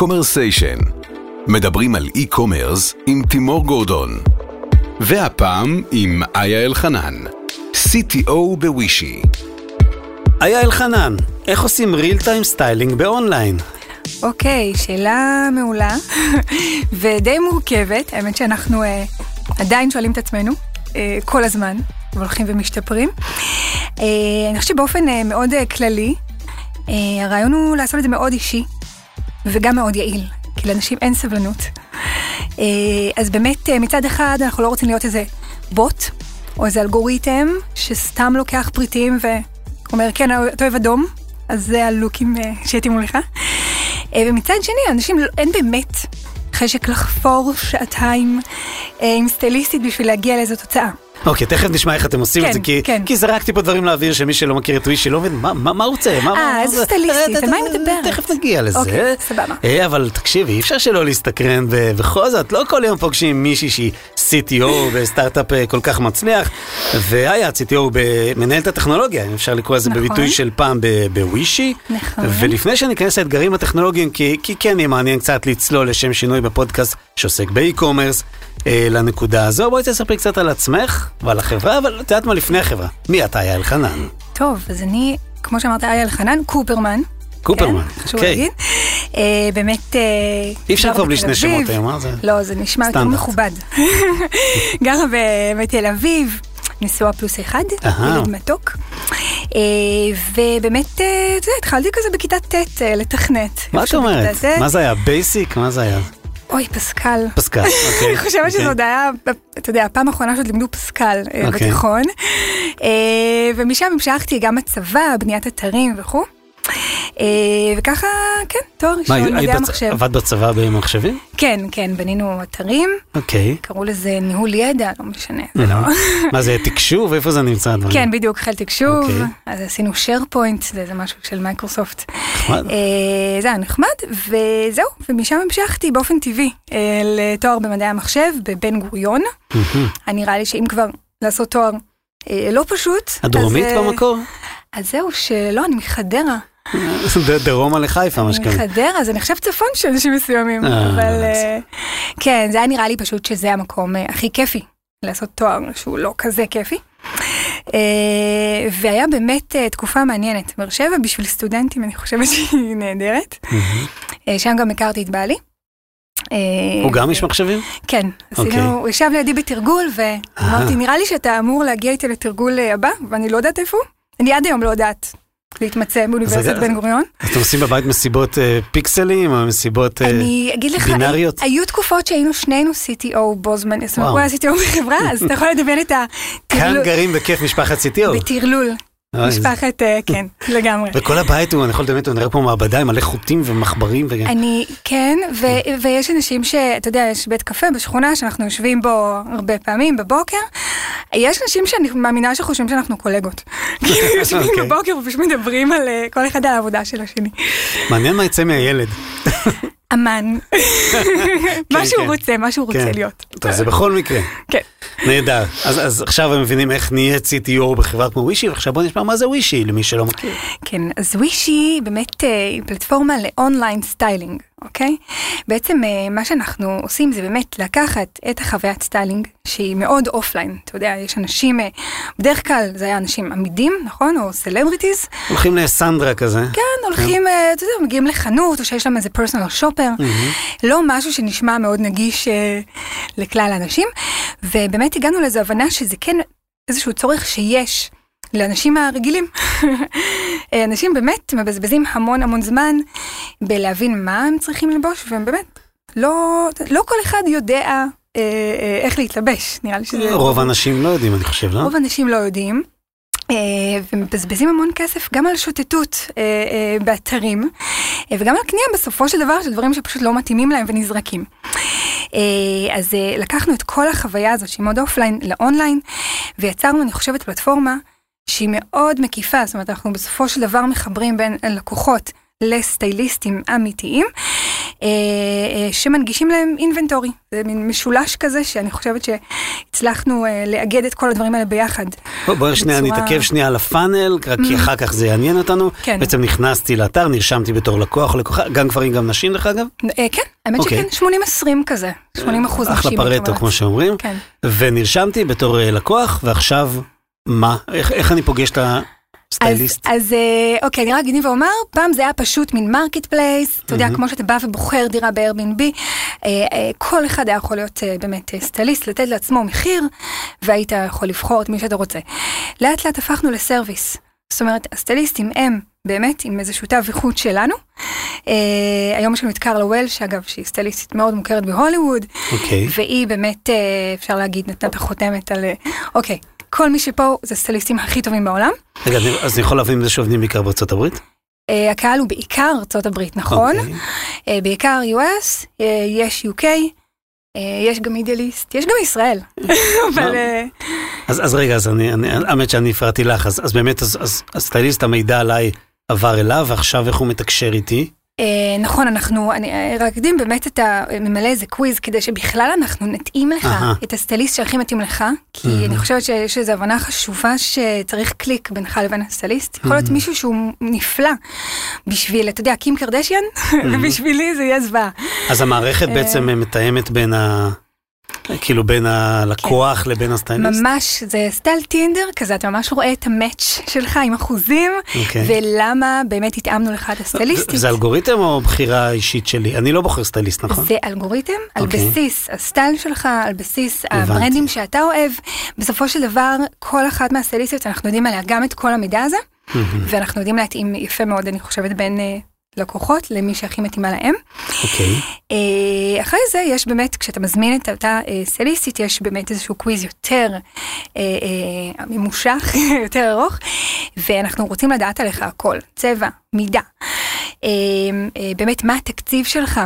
קומרסיישן. מדברים על e-commerce עם תימור גורדון. והפעם עם איה אלחנן, CTO בווישי. איה אלחנן, איך עושים real time styling באונליין? אוקיי, שאלה מעולה ודי מורכבת. האמת שאנחנו אה, עדיין שואלים את עצמנו אה, כל הזמן, והולכים ומשתפרים. אה, אני חושבת שבאופן אה, מאוד אה, כללי, אה, הרעיון הוא לעשות את זה מאוד אישי וגם מאוד יעיל, כי לאנשים אין סבלנות. אה, אז באמת, אה, מצד אחד אנחנו לא רוצים להיות איזה בוט או איזה אלגוריתם שסתם לוקח פריטים ואומר, כן, אתה אוהב אדום, אז זה הלוקים אה, שיתאימו לך. ומצד שני, אנשים, אין באמת חשק לחפור שעתיים עם סטייליסטית בשביל להגיע לאיזו תוצאה. אוקיי, תכף נשמע איך אתם עושים את כן, זה, כי, כן. כי זרקתי פה דברים לאוויר שמי שלא מכיר את וישי לא מבין מה, מה, מה הוא רוצה, מה, אה, איזה זה- סטייליסטית, אה, על מה היא מדברת? תכף נגיע לזה. אוקיי, סבבה. אה, אבל תקשיבי, אי אפשר שלא להסתקרן, ובכל זאת, לא כל יום פוגשים מישהי שהיא CTO בסטארט-אפ אה, כל כך מצליח, והיה CTO במנהלת הטכנולוגיה, אם אפשר לקרוא לזה נכון. בביטוי של פעם בווישי. נכון. ולפני שניכנס לאתגרים הטכנולוגיים, כי, כי כן יהיה מעניין קצת לצלול לשם שינוי בפודקאסט שעוסק באי-קומרס, אה, לנקודה הזו, בואי תספרי קצת על עצמך ועל החברה, אבל את יודעת מה לפני החברה. מי אתה, היה אלחנן? טוב, אז אני, כמו שאמרת, איה אלחנן, קופרמן. קופרמן, כן, חשוב אוקיי. להגיד. אה, באמת... אה, אי אפשר כבר בלי שני שמות. היום, אה? זה- לא, זה נשמע יותר סטנדרט. מכובד. גרה בתל אביב, נשואה פלוס אחד. ילד מתוק. ובאמת, אתה יודע, התחלתי כזה בכיתה ט' לתכנת. מה את אומרת? מה זה היה? בייסיק? מה זה היה? אוי, פסקל. פסקל, אוקיי. אני חושבת שזה אוקיי. עוד היה, אתה יודע, הפעם האחרונה שעוד לימדו פסקל אה, אוקיי. בתיכון. אה, ומשם המשכתי גם הצבא, בניית אתרים וכו'. אה, וככה, כן, תואר ראשון, מדעי המחשב. עבדת בצבא במחשבים? כן, כן, בנינו אתרים, אוקיי. קראו לזה ניהול ידע, לא משנה, זה לא. מה זה, תקשוב? איפה זה נמצא הדברים? כן, בדיוק, חיל תקשוב, אוקיי. אז עשינו SharePoint, זה איזה משהו של מייקרוסופט. נחמד. אה, זה היה נחמד, וזהו, ומשם המשכתי באופן טבעי אה, לתואר במדעי המחשב בבן גוריון. נראה לי שאם כבר לעשות תואר אה, לא פשוט. את דרומית אז, אה, במקור? אז זהו, שלא, אני מחדרה. דרומה לחיפה, מה. מחדרה, אז אני חושב צפון של אנשים מסוימים. אה, אבל אה, כן, זה היה נראה לי פשוט שזה המקום אה, הכי כיפי לעשות תואר שהוא לא כזה כיפי. והיה באמת תקופה מעניינת. באר שבע בשביל סטודנטים אני חושבת שהיא נהדרת. שם גם הכרתי את בעלי. הוא גם איש מחשבים? כן, אוקיי. עשינו, הוא ישב לידי בתרגול ואמרתי, נראה לי שאתה אמור להגיע איתי לתרגול הבא, ואני לא יודעת איפה הוא. אני עד היום לא יודעת להתמצא באוניברסיטת בן גוריון. אתם עושים בבית מסיבות אה, פיקסלים או מסיבות... אה, אני אגיד לך, בינאריות? היו תקופות שהיינו שנינו CTO בו זמן, זאת אומרת. הוא היה CTO בחברה, אז אתה יכול לדמיין את כאן הטרלול, גרים בכיף משפחת CTO. בטרלול, משפחת, אה, כן, לגמרי. וכל הבית הוא, אני יכול לדמיין, הוא נראה כמו מעבדה עם מלא חוטים ומחברים. אני, כן, ו- ויש אנשים שאתה יודע, יש בית קפה בשכונה שאנחנו יושבים בו הרבה פעמים בבוקר. יש אנשים שאני מאמינה שחושבים שאנחנו קולגות. כאילו יושבים אוקיי. בבוקר ופשוט מדברים על אה, כל אחד על העבודה של השני. מעניין מה יצא מהילד. אמן. מה שהוא כן. רוצה, מה שהוא רוצה כן. להיות. טוב, זה בכל מקרה. כן. נהדר. אז, עכשיו הם מבינים איך נהיית CTO בחברה כמו ווישי, ועכשיו בוא נשמע מה זה ווישי, למי שלא מכיר. כן, אז ווישי באמת אה, היא פלטפורמה לאונליין styling, אוקיי? בעצם אה, מה שאנחנו עושים זה באמת לקחת את החוויית styling, שהיא מאוד offline. אתה יודע, יש אנשים, אה, בדרך כלל זה היה אנשים אמידים, נכון? או סלבריטיז. הולכים לסנדרה כזה. כן, הולכים, אה, אתה יודע, מגיעים לחנות, או שיש להם איזה personal shopper. לא משהו שנשמע מאוד נגיש אה, לכלל האנשים. ובאמת הגענו לאיזו הבנה שזה כן איזשהו צורך שיש. לאנשים הרגילים. אנשים באמת מבזבזים המון המון זמן בלהבין מה הם צריכים ללבוש, והם באמת, לא, לא כל אחד יודע אה, אה, איך להתלבש, נראה לי שזה... רוב האנשים לא יודעים, אני חושב, לא? רוב האנשים לא יודעים. אה, ומבזבזים המון כסף גם על שוטטות אה, אה, באתרים אה, וגם על קנייה בסופו של דבר של דברים שפשוט לא מתאימים להם ונזרקים. אה, אז אה, לקחנו את כל החוויה הזאת שהיא מאוד offline לאונליין ויצרנו אני חושבת פלטפורמה שהיא מאוד מקיפה זאת אומרת אנחנו בסופו של דבר מחברים בין לקוחות לסטייליסטים אמיתיים אה, אה, שמנגישים להם inventory. זה מין משולש כזה שאני חושבת שהצלחנו אה, לאגד את כל הדברים האלה ביחד. בוא, בוא שנייה, בצורה- נתעכב שנייה על ה funnel, רק כי אחר כך זה יעניין אותנו. כן. בעצם נכנסתי לאתר, נרשמתי בתור לקוח או לקוחה, גם גברים גם נשים דרך אגב. כן, האמת אוקיי. שכן, 80-20 כזה, 80 אחוז נשים. אחלה פרטו. כמו שאומרים. כן. ונרשמתי בתור לקוח, ועכשיו מה? איך, איך אני פוגש את אז, הסטייליסט? אז אה, אוקיי, אני רק אגיד ואומר, פעם זה היה פשוט מין marketplace, אתה יודע, כמו שאתה בא ובוחר דירה ב-Airbnb, אה, אה, כל אחד היה יכול להיות באמת סטייליסט, לתת לעצמו מחיר, והיית יכול לבחור את מי שאתה רוצה. לאט לאט הפכנו ל service. זאת אומרת, הסטייליסטים הם באמת עם איזשהו תו איכות שלנו. אה, היום יש לנו את קרלה וולש, אגב, שהיא סטייליסטית מאוד מוכרת בהוליווד, אוקיי. והיא באמת, אה, אפשר להגיד, נתנה את החותמת על, אוקיי, כל מי שפה זה הסטייליסטים הכי טובים בעולם. רגע, אז אני יכול להבין עם זה שעובדים בעיקר בארצות הברית? אה, הקהל הוא בעיקר ארצות הברית, נכון? אוקיי. אה, בעיקר US, אה, יש UK, יש גם מידליסט, יש גם ישראל. אבל אה, אז, אז רגע, אז אני, האמת שאני הפרעתי לך, אז, אז באמת, אז, אז הסטייליסט המידע עליי עבר אליו, ועכשיו איך הוא מתקשר איתי? אה, נכון, אנחנו, אני אה, רק אקדים באמת את ה... ממלא איזה quiz כדי שבכלל אנחנו נתאים לך אהה. את הסטייליסט שהכי מתאים לך, כי אני חושבת שיש איזו הבנה חשובה שצריך קליק בינך לבין הסטייליסט. יכול להיות מישהו שהוא נפלא בשביל, אתה יודע, קים קרדשיאן, ובשבילי זה יהיה זוועה. אז המערכת אה. בעצם מתאמת בין ה... כאילו בין הלקוח לבין הסטייליסט? ממש, זה סטייל Tinder כזה, אתה ממש רואה את ה match שלך עם אחוזים, אוקיי. ולמה באמת התאמנו לך את הסטייליסטית. זה אלגוריתם או בחירה אישית שלי? אני לא בוחר סטייליסט, נכון? זה אלגוריתם על אוקיי. בסיס הסטייל שלך, על בסיס ה brandים שאתה אוהב. בסופו של דבר, כל אחת מהסטייליסטיות, אנחנו יודעים עליה גם את כל המידע הזה, ואנחנו יודעים להתאים יפה מאוד, אני חושבת, בין אה, לקוחות למי שהכי מתאימה להם. אוקיי. אה, אחרי זה יש באמת, כשאתה מזמין את אותה אה, סטייליסטית, יש באמת איזשהו קוויז יותר אה, ממושך, יותר ארוך, ואנחנו רוצים לדעת עליך הכל, צבע, מידה, באמת מה התקציב שלך.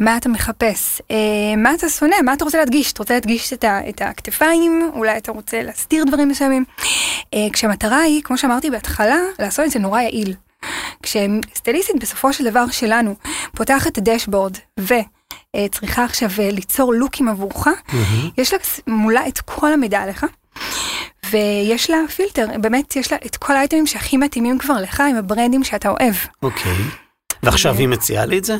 מה אתה מחפש, אה, מה אתה שונא, מה אתה רוצה להדגיש, אתה רוצה להדגיש את, ה, את הכתפיים, אולי אתה רוצה להסתיר דברים מסוימים. אה, כשהמטרה היא, כמו שאמרתי בהתחלה, לעשות את זה נורא יעיל. כשסטייליסטית בסופו של דבר שלנו פותחת את הדשבורד וצריכה עכשיו אה, ליצור לוקים עבורך, יש לה מולה את כל המידע עליך. ויש לה פילטר, באמת יש לה את כל האייטמים שהכי מתאימים כבר לך עם הברנדים שאתה אוהב. אוקיי. ועכשיו היא מציעה לי את זה?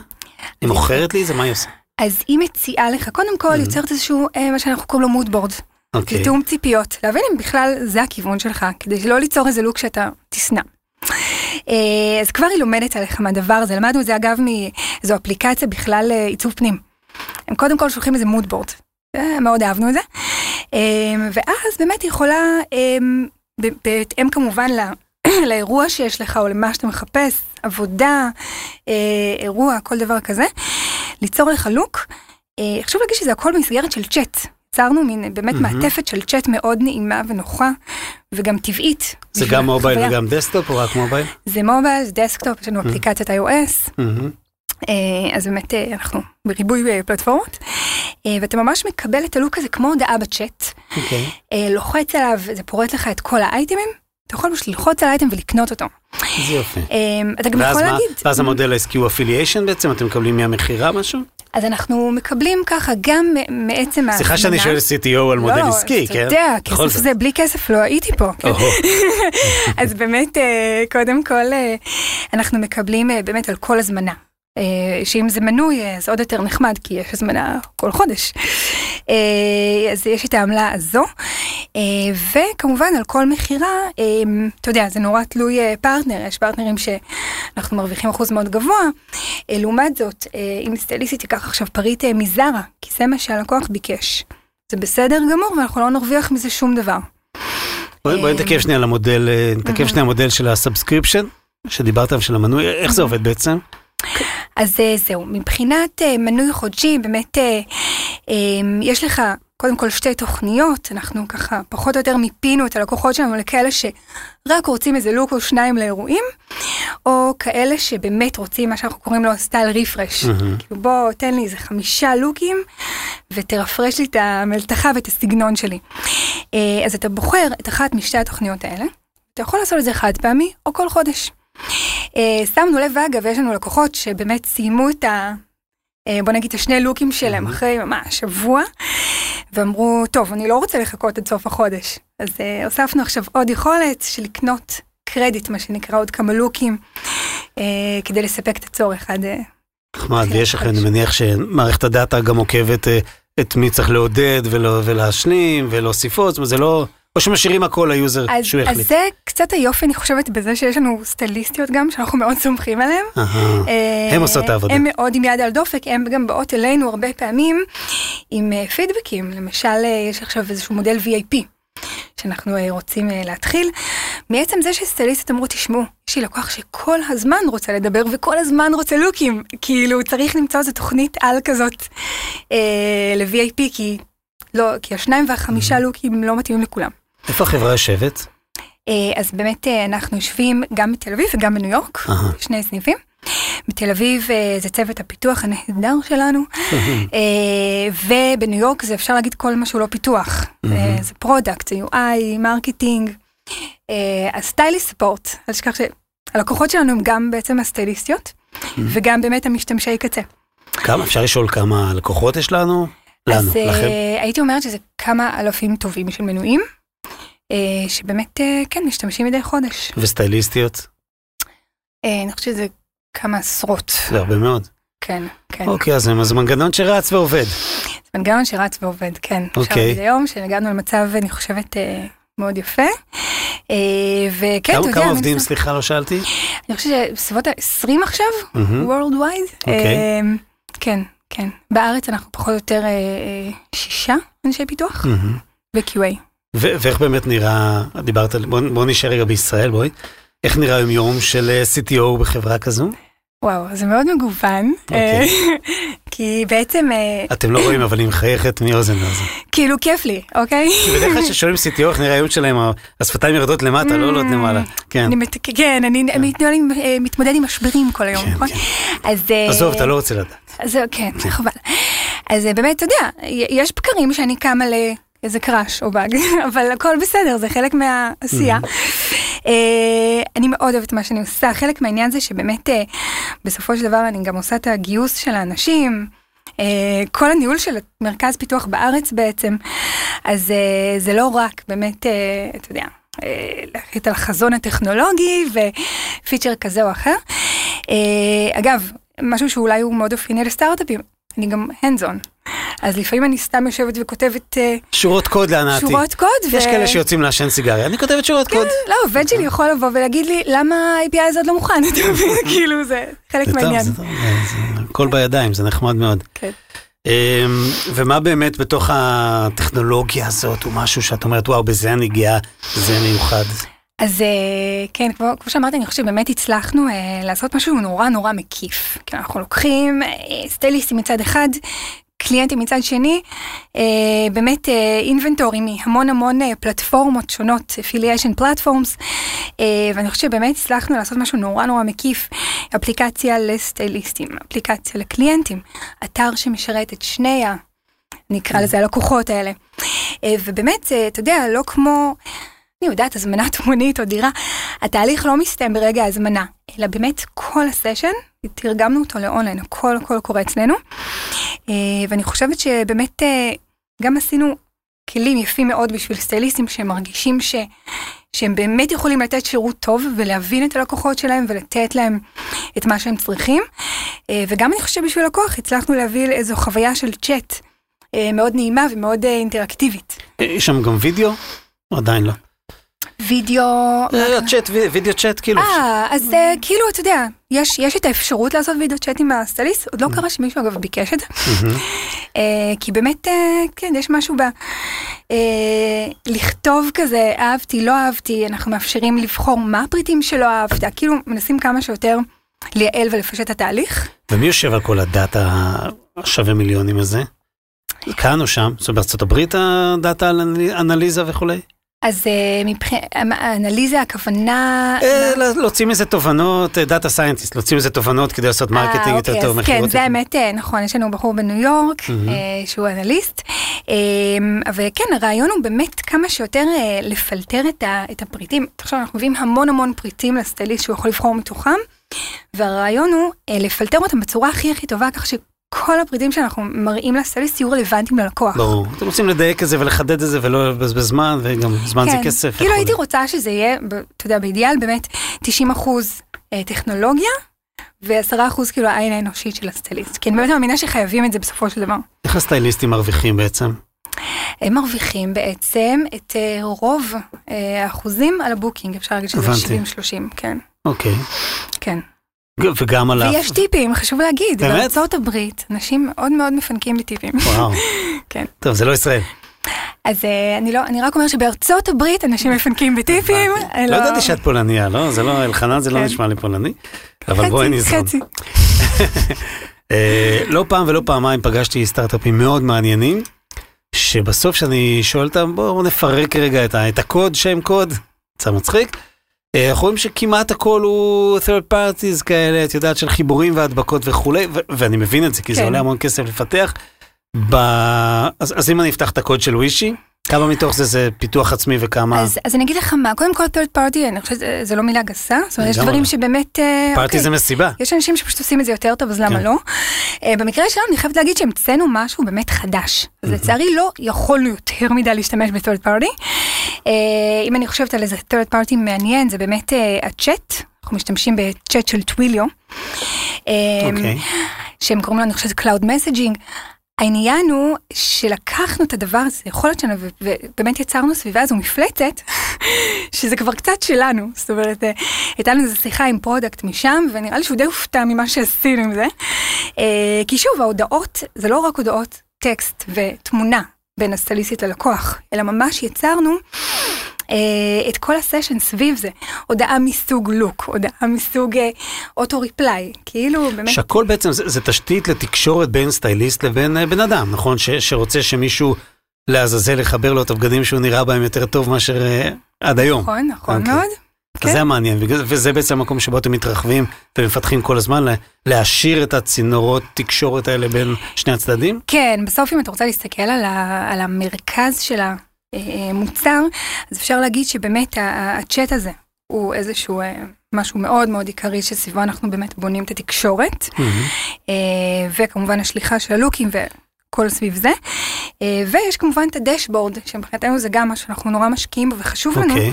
היא מוכרת לי את זה? מה היא עושה? אז היא מציעה לך, קודם כל יוצרת איזשהו, אה, מה שאנחנו קוראים לו מודבורד. אוקיי. לתיאום ציפיות, להבין אם בכלל זה הכיוון שלך, כדי לא ליצור איזה לוק שאתה תשנא. אה, אז כבר היא לומדת עליך מהדבר הזה, למדנו את זה אגב מאיזו אפליקציה בכלל לעיצוב פנים. הם קודם כל שולחים איזה מודבורד, אה, מאוד אהבנו את זה. אה, ואז באמת היא יכולה, אה, ב- בהתאם כמובן ל... לאירוע שיש לך או למה שאתה מחפש, עבודה, אה, אירוע, כל דבר כזה, ליצור לך לוק. אה, חשוב להגיד שזה הכל במסגרת של צ'אט. יצרנו מין באמת מעטפת של צ'אט מאוד נעימה ונוחה, וגם טבעית. זה גם mobile החוויה. וגם desktop או רק mobile? זה mobile, זה desktop, יש לנו אפליקציית iOS. אה, אז באמת אה, אנחנו בריבוי אה, פלטפורמות, ואתה ממש מקבל את ה look הזה כמו הודעה בצ'אט, אוקיי. אה, לוחץ עליו, זה פורט לך את כל ה itemים, אתה יכול פשוט ללחוץ על האייטם ולקנות אותו. איזה יופי. אתה גם יכול מה? להגיד, ואז המודל העסקי הוא affiliation בעצם? אתם מקבלים מהמכירה משהו? אז אנחנו מקבלים ככה גם מעצם ההזמנה. סליחה שאני שואל CTO על מודל לא, עסקי, אתה כן? יודע, בכל כסף זאת. זה בלי כסף לא הייתי פה. כן? אז באמת, אה, קודם כל, אה, אנחנו מקבלים אה, באמת על כל הזמנה. אה, שאם זה מנוי, אה, אז עוד יותר נחמד, כי יש הזמנה כל חודש. אה, אז יש את העמלה הזו. אה, וכמובן, על כל מכירה, אה, אתה יודע, זה נורא תלוי אה, פרטנר, יש פרטנרים שאנחנו מרוויחים אחוז מאוד גבוה. אה, לעומת זאת, אה, אם סטייליסטית תיקח עכשיו פריט אה, מזרה, כי זה מה שהלקוח ביקש. זה בסדר גמור, ואנחנו לא נרוויח מזה שום דבר. בואי אה, נתעכב שנייה על המודל, אה, נתעכב שנייה על המודל של ה subscription, שדיברת עליו של המנוי, איך זה עובד בעצם? אז אה, זהו, מבחינת אה, מנוי חודשי, באמת אה, יש לך קודם כל שתי תוכניות, אנחנו ככה פחות או יותר מיפינו את הלקוחות שלנו לכאלה שרק רוצים איזה look או שניים לאירועים, או כאלה שבאמת רוצים מה שאנחנו קוראים לו סטייל ריפרש. כאילו בוא תן לי איזה חמישה לוקים ותרפרש לי את המלתחה ואת הסגנון שלי. אז אתה בוחר את אחת משתי התוכניות האלה, אתה יכול לעשות את זה חד פעמי או כל חודש. אה, שמנו לב אגב, יש לנו לקוחות שבאמת סיימו את, ה, אה, בוא נגיד את השני לוקים שלהם אחרי ממש שבוע, ואמרו, טוב, אני לא רוצה לחכות עד סוף החודש. אז אה, הוספנו עכשיו עוד יכולת של לקנות קרדיט, מה שנקרא, עוד כמה lookים, אה, כדי לספק את הצורך עד... נחמד, ויש לכם, אני. מניח שמערכת ה data גם עוקבת אה, את מי צריך לעודד ולא- ולהשלים ולהוסיף עוד, זאת אומרת, זה לא... או שמשאירים הכל ל user אז, שהוא אז יחליט. זה קצת היופי, אני חושבת, בזה שיש לנו סטייליסטיות גם, שאנחנו מאוד סומכים עליהן. אה, הם עושות את העבודה. הם מאוד עם יד על דופק, הם גם באות אלינו הרבה פעמים עם אה, feedbackים. למשל, אה, יש עכשיו איזשהו מודל VIP שאנחנו רוצים להתחיל. מעצם זה שסטייליסטית אמרו, תשמעו, יש לי לקוח שכל הזמן רוצה לדבר וכל הזמן רוצה לוקים. כאילו, צריך למצוא איזו תוכנית על כזאת אה, ל-VIP, כי... לא, כי השניים והחמישה לוקים לא מתאימים לכולם. איפה החברה יושבת? אה, אז באמת אה, אנחנו יושבים גם בתל אביב וגם בניו יורק, אהה. שני סניפים. בתל אביב אה, זה צוות הפיתוח הנהדר שלנו, ובניו יורק זה אפשר להגיד כל מה שהוא לא פיתוח. זה product, זה UI, marketing, ה stylist support, אל תשכח שהלקוחות שלנו הם גם בעצם הסטייליסטיות, וגם באמת המשתמשי קצה. כמה, אפשר לשאול כמה לקוחות יש לנו? לנו, אז לכם. הייתי אומרת שזה כמה אלפים טובים של מנויים, שבאמת, אה, כן, משתמשים מדי חודש. וסטייליסטיות? אה, אני חושבת שזה כמה עשרות, זה הרבה מאוד. כן, כן. אוקיי, אז זה מנגנון שרץ ועובד. זה מנגנון שרץ ועובד, כן. אוקיי. להגיד היום שהגענו למצב, אני חושבת, אה, מאוד יפה. אה, וכן, אתה יודע, כמה עובדים, עכשיו? סליחה, לא שאלתי? אני חושבת שבסביבות ה-20 עכשיו. Worldwide. אוקיי. אה, כן, כן. בארץ אנחנו פחות או יותר אה, אה, שישה אנשי פיתוח. ו-QA. ו- ואיך באמת נראה, דיברת, בוא בוא נשאר רגע בישראל, בואי. איך נראה היום יום של אה, CTO בחברה כזו? וואו, זה מאוד מגוון. אוקיי. אה, כי בעצם, אה, אתם לא רואים, אבל היא מחייכת מאוזן לאוזן. כאילו כיף לי, אוקיי? בדרך כלל כששואלים CTO איך נראה היום שלהם, השפתיים יורדות למטה, לא עולות למעלה. כן. כן, אני עם- אה, מתמודד עם משברים כל היום, כן, נכון? כן. אז... עזוב, אתה לא רוצה לדעת. אז כן, חבל. אז באמת, אתה יודע, יש בקרים שאני קמה לאיזה קראש או באג, אבל הכל בסדר, זה חלק מהעשייה. אה, אני מאוד אוהבת מה שאני עושה, חלק מהעניין זה שבאמת אה, בסופו של דבר אני גם עושה את הגיוס של האנשים. אה, כל הניהול של מרכז פיתוח בארץ בעצם, אז זה לא רק באמת, אתה יודע, אה, להחליט על החזון הטכנולוגי ופיצ'ר כזה או אחר. אגב, משהו שאולי הוא מאוד אופייני לסטארט-אפים, אני גם on. אז לפעמים אני סתם יושבת וכותבת אה, שורות קוד להנאתי. שורות קוד. יש ו- כאלה שיוצאים לעשן סיגריה, אני כותבת שורות קוד. לא, עובד שלי יכול לבוא ולהגיד לי, למה ה-API הזה עוד לא מוכן? אתה מבין? כאילו, זה חלק זה טוב, מהעניין. זה טוב, זה- זה הכל בידיים, זה נחמד מאוד. כן. אמ, ומה באמת בתוך הטכנולוגיה הזאת הוא משהו שאת אומרת, וואו, בזה אני גאה, זה מיוחד. אז אה, כן, כמו, כמו שאמרתי, אני חושבת שבאמת הצלחנו אה, לעשות משהו נורא נורא מקיף. כי אנחנו לוקחים אה, סטייליסטים מצד אחד, קליינטים מצד שני, אה, באמת אה, אינבנטורי מהמון המון אה, פלטפורמות שונות, affiliation platforms, אה, ואני חושבת שבאמת הצלחנו לעשות משהו נורא נורא מקיף, אפליקציה לסטייליסטים, אפליקציה לקליינטים, אתר שמשרת את שני ה... נקרא לזה הלקוחות האלה. אה, ובאמת, אה, אתה יודע, לא כמו... אני יודעת, הזמנת מונית או דירה, התהליך לא מסתיים ברגע ההזמנה, אלא באמת כל הסשן, תרגמנו אותו לאונליין, הכל הכל קורה אצלנו. אה, ואני חושבת שבאמת אה, גם עשינו כלים יפים מאוד בשביל סטייליסטים שהם מרגישים ש... שהם באמת יכולים לתת שירות טוב ולהבין את הלקוחות שלהם ולתת להם את מה שהם צריכים. אה, וגם אני חושבת שבשביל לקוח הצלחנו להביא איזו חוויה של צ'אט מאוד נעימה ומאוד אינטראקטיבית. יש שם גם וידאו? או עדיין לא. וידאו... אה, צ'אט, וי- וידאו צ'אט, כאילו. אה, אז אה, כאילו, אתה יודע, יש, את האפשרות לעשות וידאו צ'אט עם הסטייליסט, עוד לא קרה שמישהו אגב ביקש את זה. אה, כי באמת, כן, יש משהו ב... לכתוב כזה, אהבתי, לא אהבתי, אנחנו מאפשרים לבחור מה הפריטים שלא אהבת, כאילו מנסים כמה שיותר לייעל ולפשט את התהליך. ומי יושב על כל הדאטה השווה מיליונים הזה? כאן או שם? זאת אומרת, בארצות הברית הדאטה אנליזה וכולי? אז אה, מבחינת האנליזה, הכוונה... אה, לה- להוציא מזה תובנות, data scientist, להוציא מזה תובנות כדי לעשות marketing אה, יותר אוקיי, טוב, כן, זה האמת, אה, נכון, יש לנו בחור בניו יורק. אה, שהוא אנליסט, אה, וכן, הרעיון הוא באמת כמה שיותר אה, לפלטר את הפריטים. עכשיו אנחנו מביאים המון המון פריטים לסטייליסט שהוא יכול לבחור מתוכם, והרעיון הוא אה, לפלטר אותם בצורה הכי הכי טובה, כך שכל שכל הפריטים שאנחנו מראים לסטייליסט יהיו רלוונטיים ללקוח. ברור. אתם רוצים לדייק את זה ולחדד את זה ולא לבזבז זמן, וגם זמן זה כן. כסף. כאילו. הייתי רוצה שזה יהיה, אתה יודע, באידיאל באמת 90 אחוז אה, טכנולוגיה, ו-10 אחוז כאילו העין האנושית של הסטייליסט. כי אני באמת מאמינה שחייבים את זה בסופו של דבר. איך הסטייליסטים מרוויחים בעצם? הם מרוויחים בעצם את אה, רוב אה, האחוזים על ה booking, אפשר להגיד שזה הבנתי. 70-30, כן, אוקיי. כן. וגם על ה... ויש טיפים, חשוב להגיד, באמת? בארצות הברית, אנשים מאוד מאוד מפנקים בטיפים. וואו. כן. טוב, זה לא ישראל. אז אה, אני לא, אני רק אומר שבארצות הברית אנשים מפנקים בטיפים. אה, לא ידעתי שאת פולניה, לא? זה לא, אלחנן זה לא כן. נשמע לי פולני. אבל בואי חצי, נזרום. חצי. אה, לא פעם ולא פעמיים פגשתי סטארט-אפים מאוד מעניינים, שבסוף שאני שואל אותם, בואו נפרק רגע את, הקוד, שם קוד, קצת מצחיק. אה, אנחנו רואים שכמעט הכל הוא third parties כאלה, את יודעת, של חיבורים והדבקות וכולי, ואני מבין את זה, כי זה כן. עולה המון כסף לפתח. אז, אז אם אני אפתח את הקוד של ווישי, כמה מתוך זה זה פיתוח עצמי וכמה... אז, אז אני אגיד לך מה, קודם כל third party, אני חושבת שזה לא מילה גסה, זאת אומרת יש. דברים שבאמת, אה, פארטי אוקיי, זה מסיבה. יש אנשים שפשוט עושים את זה יותר טוב, אז למה כן. לא? אה, במקרה שלנו אני חייבת להגיד שהמצאנו משהו באמת חדש. אז לצערי לא יכולנו יותר מדי להשתמש ב-third party. אה, אם אני חושבת על איזה third party מעניין, זה באמת אה, הצ'אט, אנחנו משתמשים בצ'אט של טוויליו. אה, אוקיי. שהם קוראים לו, אני חושבת, Cloud Messaging. העניין הוא שלקחנו את הדבר הזה, יכולת שלנו, ו- ובאמת יצרנו סביבה הזו מפלצת, שזה כבר קצת שלנו. זאת אומרת, אה, הייתה לנו איזו שיחה עם product משם, ונראה לי שהוא די הופתע ממה שעשינו עם זה. אה, כי שוב, ההודעות, זה לא רק הודעות טקסט ותמונה בין הסטליסטית ללקוח, אלא ממש יצרנו את כל הסשן סביב זה. הודעה מסוג לוק, הודעה מסוג אוטו ריפליי, כאילו באמת... שהכל בעצם זה, זה תשתית לתקשורת בין סטייליסט לבין אה, בן אדם, נכון? ש, שרוצה שמישהו לעזאזל יחבר לו את הבגדים שהוא נראה בהם יותר טוב מאשר אה, עד היום. נכון, נכון אוקיי. מאוד. כן. זה המעניין, וזה בעצם המקום שבו אתם מתרחבים ומפתחים כל הזמן, לה- להעשיר את הצינורות תקשורת האלה בין שני הצדדים. כן, בסוף אם אתה רוצה להסתכל על, ה, על המרכז של המוצר, אז אפשר להגיד שבאמת הצ'אט הזה הוא איזשהו אה, משהו מאוד מאוד עיקרי שסביבו אנחנו באמת בונים את התקשורת, אה, וכמובן השליחה של הלוקים וכל סביב זה. אה, ויש כמובן את הדשבורד, שמבחינתנו זה גם משהו שאנחנו נורא משקיעים בו וחשוב לנו, אוקיי,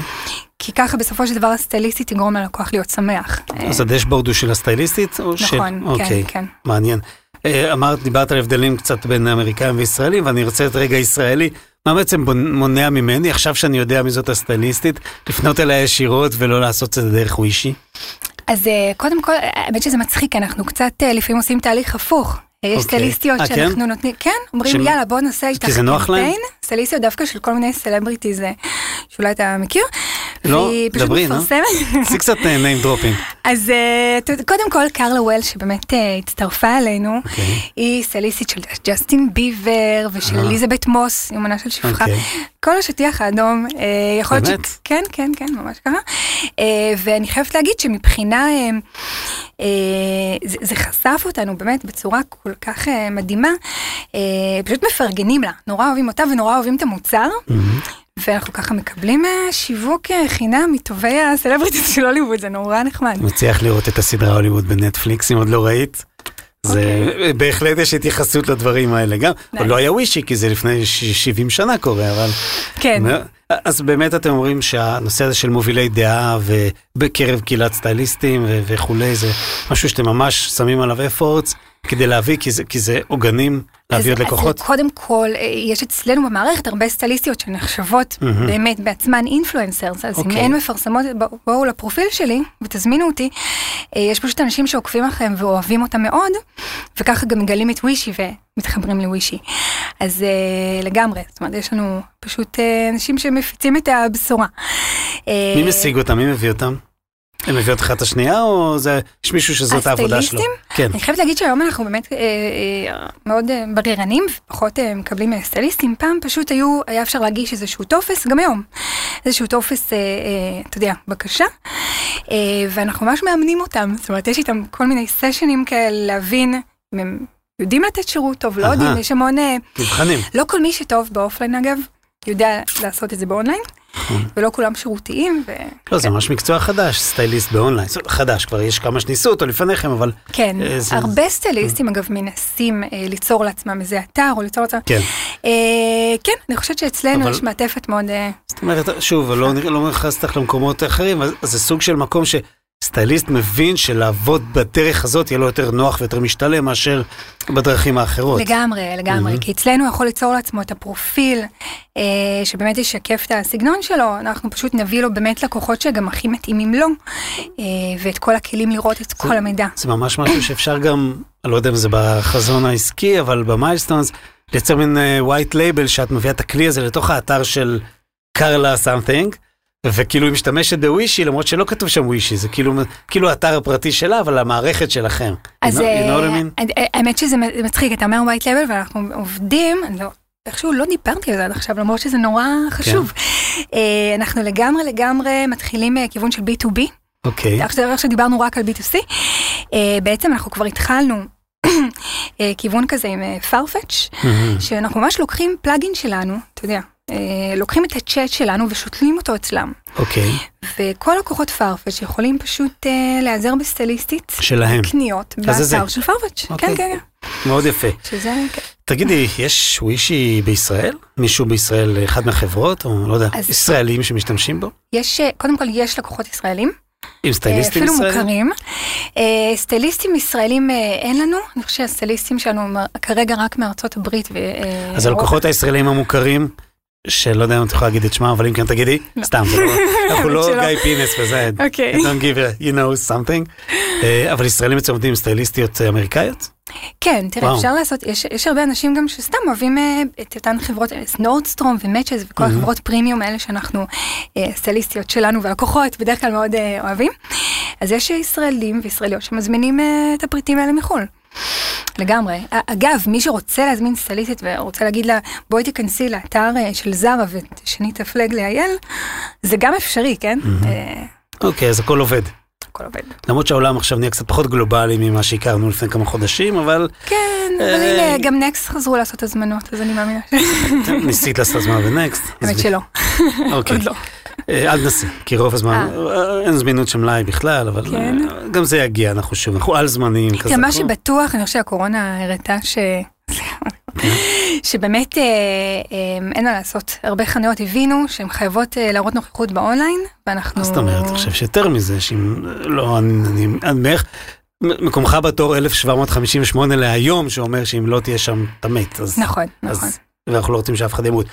כי ככה בסופו של דבר הסטייליסטית תגרום ללקוח להיות שמח. אה, אז הדשבורד הוא של הסטייליסטית? או של... נכון, כן, אוקיי, כן. מעניין. אה, אמרת, דיברת על הבדלים קצת בין אמריקאים וישראלים, ואני רוצה את רגע ישראלי. מה בעצם מונע ממני, עכשיו שאני יודע מי זאת הסטייליסטית, לפנות אליה ישירות ולא לעשות את זה דרך ווישי? אז אה, קודם כל, האמת שזה מצחיק, אנחנו קצת אה, לפעמים עושים תהליך הפוך. אה, יש אוקיי. סטייליסטיות אה, כן? שאנחנו נותנים, כן, אומרים של- יאללה בוא נעשה איתך כי זה נוח להם? קמפיין, סטייליסטיות דווקא של כל מיני סלבריטיז אה, שאולי אתה מכיר. לא, דברי, נו. עשי קצת name dropping. אז קודם כל קרלה וול שבאמת הצטרפה אלינו, אוקיי. היא סטייליסטית של ג'סטין ביבר ושל. אליזבת מוס, יומנה של שפחה. אוקיי. כל השטיח האדום, יכול להיות באמת? ש... כן, כן, כן, ממש ככה. ואני חייבת להגיד שמבחינה, זה, זה חשף אותנו באמת בצורה כל כך אה, מדהימה, אה, פשוט מפרגנים לה, נורא אוהבים אותה ונורא אוהבים את המוצר. ואנחנו ככה מקבלים אה, שיווק אה, חינם מטובי הסלבריטיז של הוליווד, זה נורא נחמד. לך לראות את הסדרה הוליווד בנטפליקס, אם עוד לא ראית. זה בהחלט יש התייחסות לדברים האלה גם, עוד לא היה ווישי כי זה לפני ש- 70 שנה קורה, אבל... כן. אז באמת אתם אומרים שהנושא הזה של מובילי דעה ובקרב קהילת סטייליסטים וכולי, זה משהו שאתם ממש שמים עליו אפורטס כדי להביא, כי זה, כי זה עוגנים להביא עוד לקוחות. אז קודם כל, אה, יש אצלנו במערכת הרבה סטייליסטיות שנחשבות מהמם. באמת בעצמן אינפלואנסרס, אז אם אוקיי. אין מפרסמות, בוא- בואו לפרופיל שלי ותזמינו אותי. אה, יש פשוט אנשים שעוקבים אחריהם ואוהבים אותם מאוד, וככה גם מגלים את ווישי ומתחברים לווישי. אז אה, לגמרי, זאת אומרת, יש לנו פשוט אנשים שמפיצים את הבשורה. מי משיג אותם? מי מביא אותם? הם מביאות אחת את השנייה או זה, יש מישהו שזאת העבודה שלו? הסטייליסטים? כן. אני חייבת להגיד שהיום אנחנו באמת אה, אה, מאוד אה, בררנים ופחות אה, מקבלים אה, סטייליסטים. פעם פשוט היו, היה אפשר להגיש איזשהו טופס, גם היום, איזשהו טופס, אה, אה, אתה יודע, בקשה, אה, ואנחנו ממש מאמנים אותם. זאת אומרת, יש איתם כל מיני סשנים כאלה להבין אם הם יודעים לתת שירות טוב, לא. יודעים, יש המון, אה, מבחנים. לא כל מי שטוב ב offline אגב. יודע לעשות את זה באונליין, ולא כולם שירותיים. ו... לא, זה ממש מקצוע חדש, סטייליסט באונליין. חדש, כבר יש כמה שניסו אותו לפניכם, אבל... כן, אה, זה- הרבה סטייליסטים אגב מנסים אה, ליצור לעצמם איזה אתר או ליצור לעצמם. כן. אה, כן, אני חושבת שאצלנו אבל- יש מעטפת מאוד... אה, זאת אומרת, שוב, לא לא נכנס אותך למקומות אחרים, אז זה סוג של מקום שסטייליסט מבין שלעבוד בדרך הזאת יהיה לו יותר נוח ויותר משתלם מאשר בדרכים האחרות. לגמרי, לגמרי, מהמם. כי אצלנו יכול ליצור לעצמו את הפרופיל אה, שבאמת ישקף את הסגנון שלו, אנחנו פשוט נביא לו באמת לקוחות שגם הכי מתאימים לו, אה, ואת כל הכלים לראות את כל המידע. זה ממש משהו שאפשר גם, אני לא יודע אם זה בחזון העסקי, אבל ב milestones, לייצר מין white label שאת מביאה את הכלי הזה לתוך האתר של קרלה something, וכאילו היא משתמשת בווישי, למרות שלא כתוב שם ווישי, זה כאילו, כאילו האתר הפרטי שלה, אבל המערכת שלכם. אז אה, mean? אה, האמת שזה מצחיק, אתה אומר white label ואנחנו עובדים, לא... איכשהו לא דיברתי על זה עד עכשיו, למרות שזה נורא חשוב. כן. אה, אנחנו לגמרי לגמרי מתחילים מכיוון של B2B, אוקיי, עכשיו עכשיו דיברנו רק על B2C, אה, בעצם אנחנו כבר התחלנו אה, כיוון כזה עם אה, farfetch. שאנחנו ממש לוקחים פלאגין שלנו, אתה יודע, אה, לוקחים את הצ'אט שלנו ושותלים אותו אצלם. אוקיי, וכל לקוחות farfetch יכולים פשוט אה, להיעזר בסטייליסטית, שלהם. קניות אז זה זה. באתר של farfetch. אוקיי. כן, כן, כן. מאוד יפה. שזה, כן. תגידי, יש ווישי בישראל? מישהו בישראל, אחד מהחברות, או לא יודע, ישראלים שמשתמשים בו? יש, אה, קודם כל יש לקוחות ישראלים, עם אה, סטייליסטים אפילו ישראלים? מוכרים. אה, סטייליסטים ישראלים אה, אין לנו, אני חושבת שהסטייליסטים שלנו כרגע רק מארצות הברית. אה, אז הלקוחות הישראלים המוכרים, שלא יודע אם את יכולה להגיד את שמם, אבל אם כן תגידי, סתם, זה לא, אנחנו לא. גיא פינס וזה, אוקיי. I don't give you know something, אה, אבל ישראלים אצלם עובדים עם סטייליסטיות אה, אמריקאיות? כן, תראה. אפשר לעשות, יש, הרבה אנשים גם שסתם אוהבים אה, את אותן חברות, נורדסטרום ומאצ'ס וכל. החברות פרימיום האלה שאנחנו, הסטייליסטיות שלנו והלקוחות בדרך כלל מאוד אוהבים. אז יש ישראלים וישראליות שמזמינים את הפריטים האלה מחו"ל. לגמרי. אגב, מי שרוצה להזמין סטייליסטית ורוצה להגיד לה, בואי תיכנסי לאתר אה, של זרה ותשני את הפלג לאייל, זה גם אפשרי, כן? אה, אוקיי, אז הכל עובד. הכל עובד. למרות שהעולם עכשיו נהיה קצת פחות גלובלי ממה שהכרנו לפני כמה חודשים, אבל כן, אבל אה, הנה, גם נקסט חזרו לעשות הזמנות, אז אני מאמינה ש... ניסית לעשות זמן בנקסט. האמת שלא, אוקיי. אה, אל תנסי, כי רוב הזמן אה, אין זמינות של מלאי בכלל, אבל כן. אה, גם זה יגיע, אנחנו שוב, אנחנו על זמנים כזה. תראה, מה שבטוח, אני חושבת שהקורונה הראתה ש... שבאמת אה, אה, אין מה לעשות, הרבה חנויות הבינו שהן חייבות אה, להראות נוכחות באונליין, ואנחנו... מה זאת אומרת? אני חושב שיותר מזה, שאם... לא, אני... אני אני בערך... מ- מקומך בתור 1758 להיום, שאומר שאם לא תהיה שם, אתה מת. נכון, נכון. ואנחנו לא רוצים שאף אחד ימות.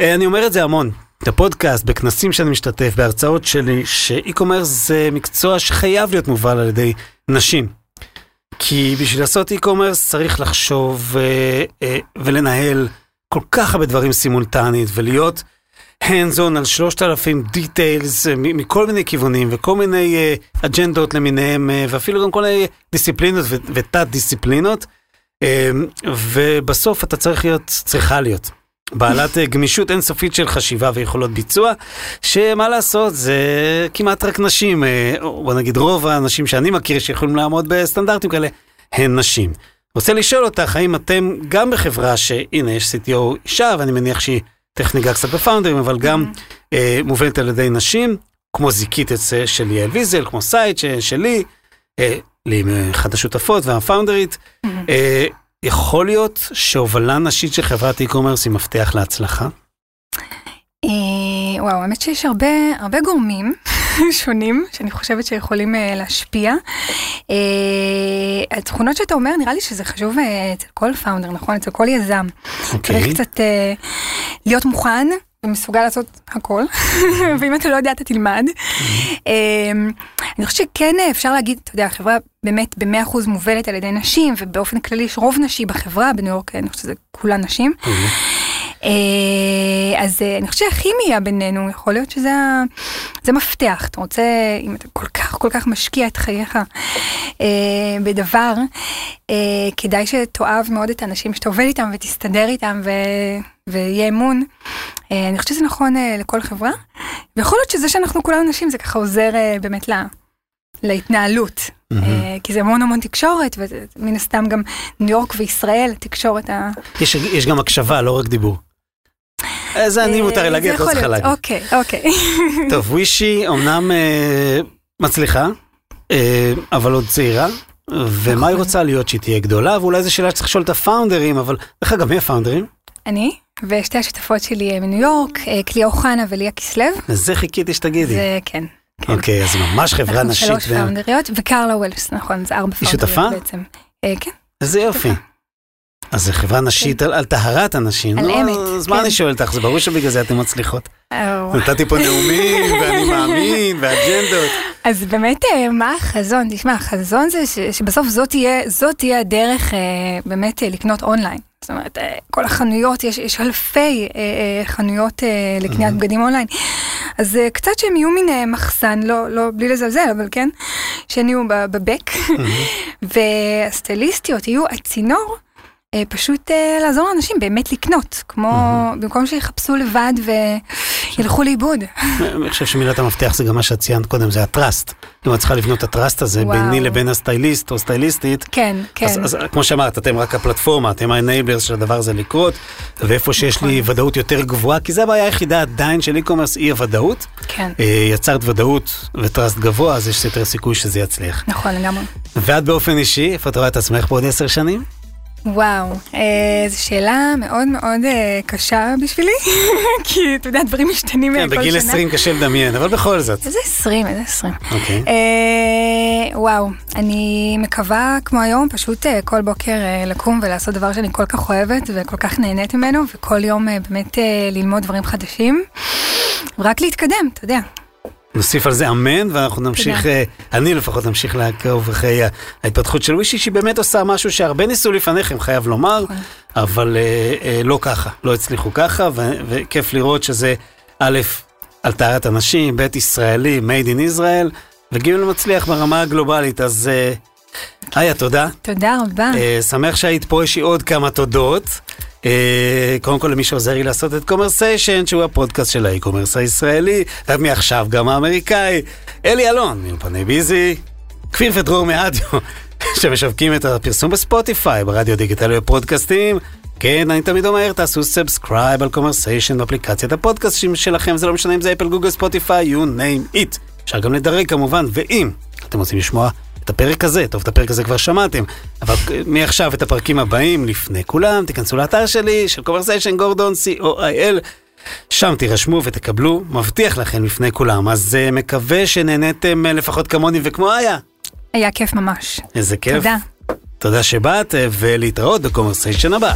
אה, אני אומר את זה המון. בפודקאסט, בכנסים שאני משתתף, בהרצאות שלי, שאי-קומרס זה מקצוע שחייב להיות מובל על ידי נשים. כי בשביל לעשות אי-קומרס צריך לחשוב אה, אה, ולנהל כל כך הרבה דברים סימולטנית ולהיות hands on על 3,000 details אה, מכל מיני כיוונים וכל מיני אה, אג'נדות למיניהם אה, ואפילו גם כל מיני דיסציפלינות ו- ותת דיסציפלינות. אה, ובסוף אתה צריך להיות, צריכה להיות. בעלת אה, גמישות אינסופית של חשיבה ויכולות ביצוע, שמה לעשות, זה כמעט רק נשים, אה, בוא נגיד רוב האנשים שאני מכיר שיכולים לעמוד בסטנדרטים כאלה, הן נשים. רוצה לשאול אותך, האם אתם גם בחברה שהנה יש CTO אישה, ואני מניח שהיא ניגע קצת בפאונדרים, אבל גם אה, מובלת על ידי נשים, כמו זיקיט של יעל ויזל, כמו סייט שלי, אה, לי מאחת השותפות וה founderית, אה, יכול להיות שהובלה נשית של חברת e-commerce היא מפתח להצלחה? אה, וואו, האמת שיש הרבה, הרבה גורמים שונים שאני חושבת שיכולים אה, להשפיע. אה, התכונות שאתה אומר, נראה לי שזה חשוב אה, אצל כל founder, נכון? אצל כל יזם. אוקיי. צריך קצת אה, להיות מוכן ומסוגל לעשות הכל, ואם אתה לא יודע אתה תלמד. אה, אני חושבת שכן אה, אפשר להגיד, אתה יודע, החברה באמת במאה אחוז מובלת על ידי נשים, ובאופן כללי יש רוב נשי בחברה, בניו יורק אני חושבת שזה כולן נשים. אה, אז אה, אני חושבת שהכימיה בינינו, יכול להיות שזה זה מפתח. אתה רוצה, אם אתה כל כך כל כך משקיע את חייך אה, בדבר, כדאי שתאהב מאוד את האנשים שאתה עובד איתם ותסתדר איתם ו... ויהיה אמון. אני חושבת שזה נכון לכל חברה, ויכול להיות שזה שאנחנו כולנו נשים זה ככה עוזר באמת ל... להתנהלות, אה, כי זה המון המון תקשורת, ומן הסתם גם ניו יורק וישראל, התקשורת ה... יש, יש גם הקשבה, לא רק דיבור. אה, זה אני מותר לי אה, להגיד, את לא צריכה. להגיד. אוקיי, אוקיי. טוב, ווישי אמנם אה, מצליחה, אה, אבל עוד צעירה, ומה נכון. היא רוצה להיות שהיא תהיה גדולה, ואולי זו שאלה שצריך לשאול את הפאונדרים, אבל דרך אגב, מי הפאונדרים? אני ושתי השותפות שלי אה, מניו יורק, אה, קליה אוחנה וליה כסלו. לזה חיכיתי שתגידי. זה כן. כן. אוקיי, אז ממש חברה אנחנו נשית. שלוש ו- פאונדריות, וקרלה ווילס, נכון, זה ארבע היא פאונדריות שותפה? בעצם. אה, כן. איזה יופי. אז זה חברה נשית על על טהרת הנשים. על נו, אמת, אז מה כן. אני שואל אותך? זה ברור שבגלל זה אתן מצליחות. או. נתתי פה נאומים, ואני מאמין, ואג'נדות. אז באמת, אה, מה החזון? תשמע, החזון זה שבסוף זאת תהיה, הדרך אה, באמת אה, לקנות אונליין. זאת אומרת, אה, כל החנויות, יש, יש אלפי אה, אה, חנויות אה, לקניית בגדים אונליין. אז אה, קצת שהם יהיו מין אה, מחסן, לא, לא, בלי לזלזל, אבל כן, שהם יהיו בבק. והסטייליסטיות יהיו הצינור. אה, פשוט אה, לעזור לאנשים באמת לקנות, כמו במקום שיחפשו לבד וילכו לאיבוד. אני חושב שמילת המפתח זה גם מה שאת ציינת קודם, זה הטראסט. אם את צריכה לבנות את הטראסט הזה. ביני לבין הסטייליסט או סטייליסטית, כן, כן. אז, כמו שאמרת, אתם רק הפלטפורמה, אתם ה-enablers של הדבר הזה לקרות, ואיפה שיש לי נכון. ודאות יותר גבוהה, כי זה הבעיה היחידה עדיין של e-commerce, אי הוודאות. כן, אה, יצרת ודאות וטראסט גבוה, אז יש יותר סיכוי שזה יצליח. נכון לגמרי. ואת באופן אישי, איפה את רואה את עצמך בעוד עשר שנים? וואו, אה, זו שאלה מאוד מאוד אה, קשה בשבילי, כי אתה יודע, דברים משתנים אה, כן, כל שנה. בגיל 20 קשה לדמיין, אבל בכל זאת. איזה 20, איזה 20. אוקיי. אה, וואו, אני מקווה כמו היום פשוט אה, כל בוקר אה, לקום ולעשות דבר שאני כל כך אוהבת וכל כך נהנית ממנו, וכל יום אה, באמת אה, ללמוד דברים חדשים. רק להתקדם, אתה יודע. נוסיף על זה אמן, ואנחנו נמשיך, תודה. אה, אני לפחות אמשיך לעקוב אחרי ההתפתחות של ווישי, שהיא באמת עושה משהו שהרבה ניסו לפניכם, חייב לומר, נכון. אבל אה, אה, לא ככה, לא הצליחו ככה, וכיף לראות שזה א', על טהרת הנשים, ב', ישראלי, made in Israel, וג', מצליח ברמה הגלובלית, אז אה, איה, תודה. תודה רבה. אה, שמח שהיית פה, יש לי עוד כמה תודות. אה, קודם כל למי שעוזר לי לעשות את קומרסיישן, שהוא הפודקאסט של ה e-commerce הישראלי, ומעכשיו גם האמריקאי, אלי אלון, מאולפני ביזי, כפיר ודרור מאדיו, שמשווקים את הפרסום בספוטיפיי, ברדיו דיגיטלי ופודקאסטים. כן, אני תמיד אומר, תעשו subscribe על קומרסיישן באפליקציית הפודקאסטים שלכם, זה לא משנה אם זה אפל, גוגל, ספוטיפיי, you name it. אפשר גם לדרג כמובן, ואם אתם רוצים לשמוע את הפרק הזה, טוב, את הפרק הזה כבר שמעתם, אבל מעכשיו את הפרקים הבאים, לפני כולם, תיכנסו לאתר שלי, של קומרסיישן גורדון, co.il, שם תירשמו ותקבלו, מבטיח לכם לפני כולם. אז uh, מקווה שנהניתם uh, לפחות כמוני וכמו איה. היה כיף ממש. איזה כיף. תודה. תודה שבאת, uh, ולהתראות בקומרסיישן הבא.